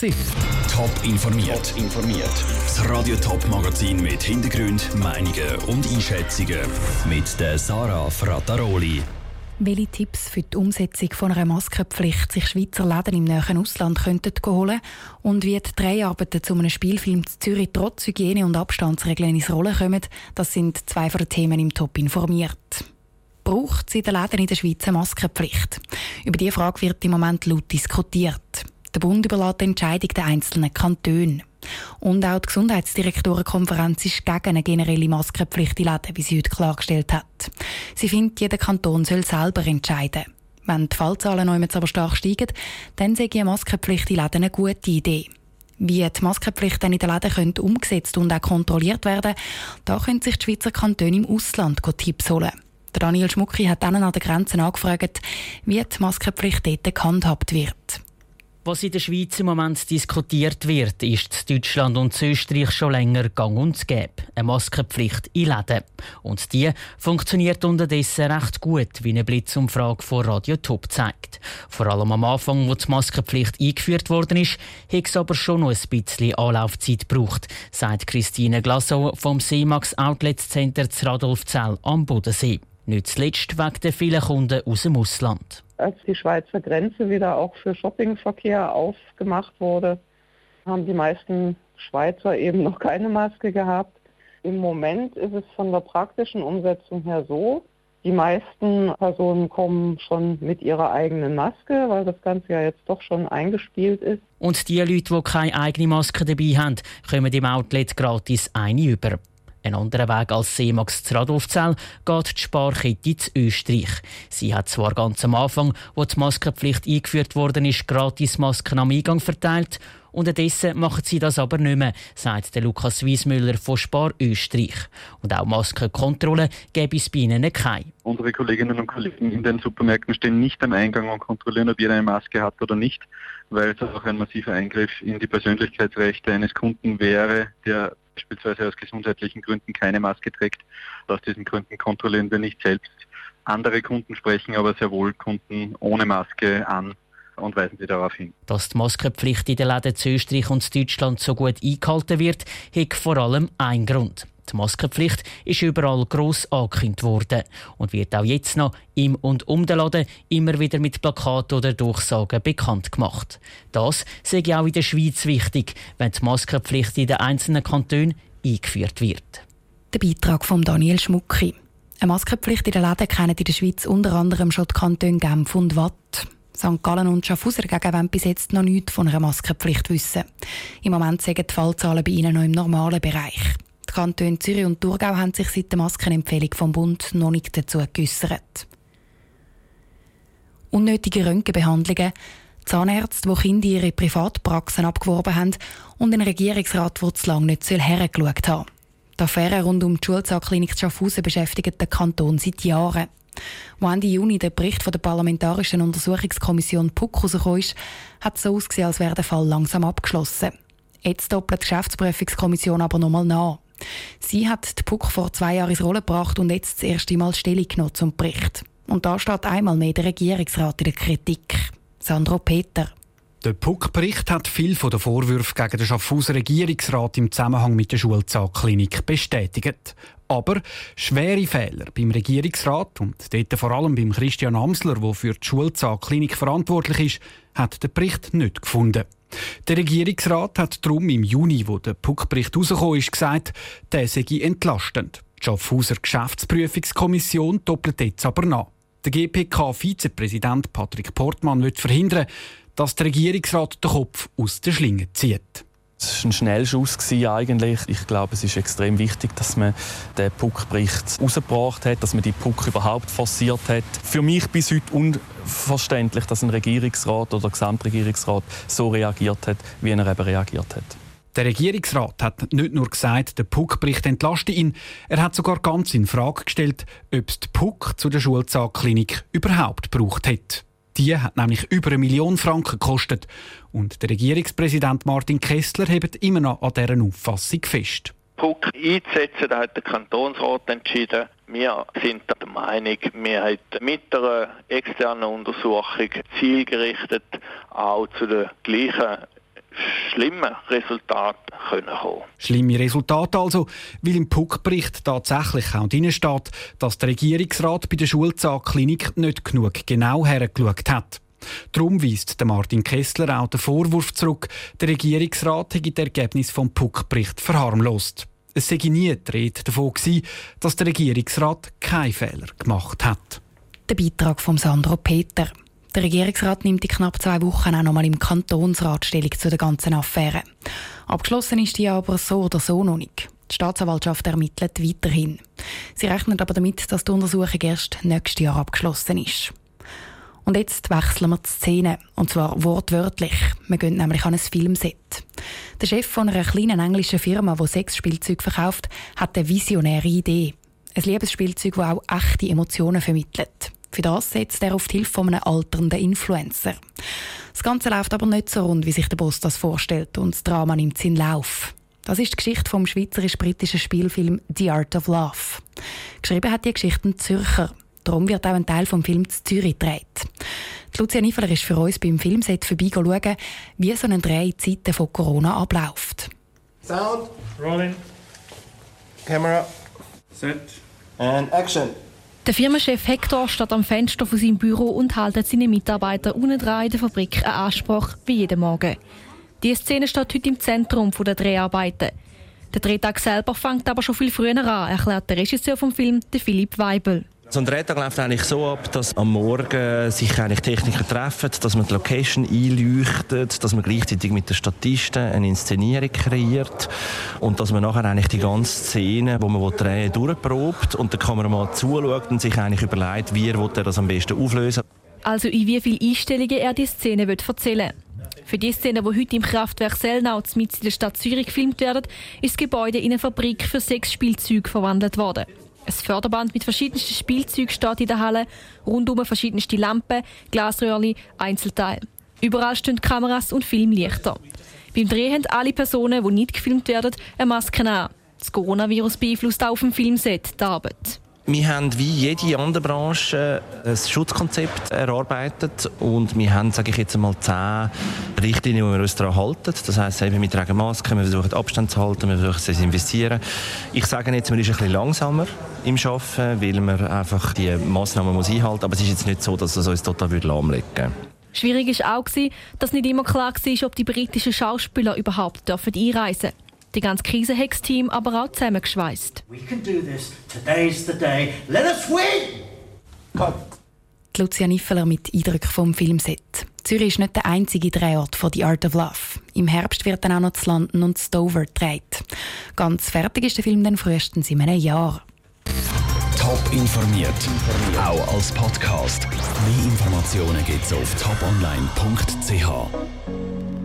Top informiert. Top informiert. Das Radio Top Magazin mit Hintergrund, Meinungen und Einschätzungen mit der Sarah Frataroli. Welche Tipps für die Umsetzung von einer Maskenpflicht sich Schweizer Läden im näheren Ausland könnten holen und wie die Dreharbeiten zu einem Spielfilm zu Zürich trotz Hygiene- und Abstandsregeln ins Rollen kommen, das sind zwei von den Themen im Top informiert. Braucht es in den Läden in der Schweiz eine Maskenpflicht? Über diese Frage wird im Moment laut diskutiert. Der Bund überlässt die Entscheidung den einzelnen Kantonen. Und auch die Gesundheitsdirektorenkonferenz ist gegen eine generelle Maskenpflicht in Läden, wie sie heute klargestellt hat. Sie findet, jeder Kanton soll selber entscheiden. Wenn die Fallzahlen noch aber stark steigen, dann ich eine Maskenpflicht in Läden eine gute Idee. Wie die Maskenpflicht dann in den Läden könnte umgesetzt und auch kontrolliert werden, da können sich die Schweizer Kantone im Ausland Tipps holen. Daniel Schmucki hat dann an den Grenzen angefragt, wie die Maskenpflicht dort gehandhabt wird. Was in der Schweiz im Moment diskutiert wird, ist in Deutschland und Österreich schon länger gang und gäbe. Eine Maskenpflicht in Läden. Und die funktioniert unterdessen recht gut, wie eine Blitzumfrage von Radio Top zeigt. Vor allem am Anfang, wo die Maskenpflicht eingeführt worden ist, hat es aber schon noch ein bisschen Anlaufzeit gebraucht, sagt Christine Glasow vom Seemax Outlet Center Radolfzell am Bodensee. Nicht zuletzt wegen der vielen Kunden aus dem Ausland als die Schweizer Grenze wieder auch für Shoppingverkehr aufgemacht wurde, haben die meisten Schweizer eben noch keine Maske gehabt. Im Moment ist es von der praktischen Umsetzung her so, die meisten Personen kommen schon mit ihrer eigenen Maske, weil das Ganze ja jetzt doch schon eingespielt ist. Und die Leute, die keine eigene Maske dabei haben, kommen im Outlet gratis eine über. Ein anderer Weg als Seemax zu Radolfzell geht die Sparkette zu Österreich. Sie hat zwar ganz am Anfang, wo die Maskenpflicht eingeführt worden ist, gratis Masken am Eingang verteilt. Unterdessen machen sie das aber nicht mehr, sagt der Lukas Wiesmüller von Spar Österreich. Und auch Maskenkontrolle gäbe es bei ihnen keine. Unsere Kolleginnen und Kollegen in den Supermärkten stehen nicht am Eingang und kontrollieren, ob jeder eine Maske hat oder nicht, weil es auch ein massiver Eingriff in die Persönlichkeitsrechte eines Kunden wäre, der beispielsweise aus gesundheitlichen Gründen keine Maske trägt. Aus diesen Gründen kontrollieren wir nicht selbst andere Kunden, sprechen aber sehr wohl Kunden ohne Maske an und weisen sie darauf hin. Dass die Maskenpflicht in den Läden zu Österreich und Deutschland so gut eingehalten wird, hat vor allem einen Grund. Die Maskenpflicht ist überall gross angekündigt worden und wird auch jetzt noch im und um den Laden immer wieder mit Plakaten oder Durchsagen bekannt gemacht. Das ich auch in der Schweiz wichtig, wenn die Maskenpflicht in den einzelnen Kantonen eingeführt wird. Der Beitrag von Daniel Schmucki. Eine Maskenpflicht in den Läden kennen in der Schweiz unter anderem schon die Kantone Genf und Watt. St. Gallen und Schaffhauser gegen wollen bis jetzt noch nichts von einer Maskenpflicht wissen. Im Moment sind die Fallzahlen bei ihnen noch im normalen Bereich. Die Kantone Zürich und Thurgau haben sich seit der Maskenempfehlung vom Bund noch nicht dazu geäussert. Unnötige Röntgenbehandlungen, Zahnärzte, die Kinder ihre Privatpraxen abgeworben haben und ein Regierungsrat, der zu lange nicht hergeschaut haben Die Affäre rund um die Schulzahnklinik Schaffhausen beschäftigt den Kanton seit Jahren. Als Ende Juni der Bericht von der Parlamentarischen Untersuchungskommission PUC rausgekommen ist, hat es so ausgesehen, als wäre der Fall langsam abgeschlossen. Jetzt doppelt die Geschäftsprüfungskommission aber nochmal nach. Sie hat die PUC vor zwei Jahren ins Rollen gebracht und jetzt das erste Mal Stellung genommen zum Bericht. Und da steht einmal mehr der Regierungsrat in der Kritik. Sandro Peter. Der PUC-Bericht hat viel von den Vorwürfen gegen den Schaffhauser Regierungsrat im Zusammenhang mit der Schulzahnklinik bestätigt. Aber schwere Fehler beim Regierungsrat und dort vor allem beim Christian Amsler, der für die Schulzahnklinik verantwortlich ist, hat der Bericht nicht gefunden. Der Regierungsrat hat darum im Juni, wo der PUC-Bericht herausgekommen ist, gesagt, der sei entlastend. Die Schaffhauser Geschäftsprüfungskommission doppelt jetzt aber nach. Der GPK-Vizepräsident Patrick Portmann will verhindern, dass der Regierungsrat den Kopf aus der Schlinge zieht. Es war ein Schnellschuss eigentlich. Ich glaube, es ist extrem wichtig, dass man den Puck-Bericht rausgebracht hat, dass man die Puck überhaupt forciert hat. Für mich bis heute unverständlich, dass ein Regierungsrat oder Gesamtregierungsrat so reagiert hat, wie er eben reagiert hat. Der Regierungsrat hat nicht nur gesagt, der Puck-Bericht entlaste ihn, er hat sogar ganz in Frage gestellt, ob es die Puck zu der Schulzahnklinik überhaupt gebraucht hat. Die hat nämlich über eine Million Franken gekostet. Und der Regierungspräsident Martin Kessler hebt immer noch an dieser Auffassung fest. Druck einzusetzen, da hat der Kantonsrat entschieden. Wir sind der Meinung, wir haben mit einer externen Untersuchung zielgerichtet auch zu den gleichen schlimmen Resultaten kommen können. Schlimme Resultate also, weil im Puck-Bericht tatsächlich auch drin steht, dass der Regierungsrat bei der Schulzahnklinik nicht genug genau hergeschaut hat. Darum weist Martin Kessler auch den Vorwurf zurück, der Regierungsrat hätte das Ergebnis vom Puck-Bericht verharmlost. Es sei nie die Rede davon gewesen, dass der Regierungsrat keinen Fehler gemacht hat. Der Beitrag von Sandro Peter. Der Regierungsrat nimmt in knapp zwei Wochen auch noch mal im Kantonsrat Stellung zu der ganzen Affäre. Abgeschlossen ist die aber so oder so noch nicht. Die Staatsanwaltschaft ermittelt weiterhin. Sie rechnet aber damit, dass die Untersuchung erst nächstes Jahr abgeschlossen ist. Und jetzt wechseln wir die Szene. Und zwar wortwörtlich. Wir gehen nämlich an ein Filmset. Der Chef von einer kleinen englischen Firma, die Sexspielzeug verkauft, hat eine visionäre Idee. Ein Liebesspielzeug, das auch echte Emotionen vermittelt. Für das setzt er auf die Hilfe von einem alternden Influencer. Das Ganze läuft aber nicht so rund, wie sich der Boss das vorstellt, und das Drama nimmt seinen Lauf. Das ist die Geschichte vom schweizerisch-britischen Spielfilm The Art of Love. Geschrieben hat die Geschichte ein Zürcher. Darum wird auch ein Teil vom Film zu Zürich gedreht. Lucia Niffeler ist für uns beim Filmset vorbeischauen, wie so ein Dreh in Zeiten von Corona abläuft. Sound, rolling, Camera, set and action. Der Firmenchef Hector steht am Fenster von seinem Büro und hält seine Mitarbeiter unten in der Fabrik eine Ansprache wie jeden Morgen. Die Szene steht heute im Zentrum der Dreharbeiten. Der Drehtag selber fängt aber schon viel früher an, erklärt der Regisseur vom Film, Philipp Weibel. So ein Drehtag läuft eigentlich so ab, dass am Morgen sich eigentlich Techniker treffen, dass man die Location einleuchtet, dass man gleichzeitig mit den Statisten eine Inszenierung kreiert und dass man nachher eigentlich die ganze Szene, wo man drehen durchprobt und der Kameramann zuschaut und sich eigentlich überlegt, wie er das am besten auflösen Also in wie viele Einstellungen er die Szene erzählen für die Szene, die heute im Kraftwerk Sellnau mit in der Stadt Zürich gefilmt werden, ist das Gebäude in eine Fabrik für sechs Spielzeuge verwandelt worden. Ein Förderband mit verschiedensten Spielzeugen steht in der Halle, rundum verschiedenste Lampen, Glasröhrchen, Einzelteile. Überall stehen Kameras und Filmlichter. Beim Dreh haben alle Personen, die nicht gefilmt werden, eine Maske an. Das Coronavirus beeinflusst auch auf dem Filmset die Arbeit. Wir haben wie jede andere Branche ein Schutzkonzept erarbeitet und wir haben, sage ich jetzt einmal, zehn Richtlinien, die wir uns daran halten. Das heisst, wir tragen Masken, wir versuchen Abstand zu halten, wir versuchen zu investieren. Ich sage jetzt, man ist ein bisschen langsamer im Arbeiten, weil man einfach die Massnahmen muss einhalten muss, aber es ist jetzt nicht so, dass es uns total lahmlegen würde. Schwierig war auch, dass nicht immer klar war, ob die britischen Schauspieler überhaupt einreisen dürfen. Die ganze Krise hat das Team aber auch zusammengeschweißt. We can do this. Today's the day. Let us win! Cut. Lucia Niffeler mit Eindrücken vom Filmset. Zürich ist nicht der einzige Drehort von The Art of Love. Im Herbst wird dann auch noch zu London und Stover gedreht. Ganz fertig ist der Film dann frühestens in einem Jahr. Top informiert, auch als Podcast. Mehr Informationen gibt es auf toponline.ch.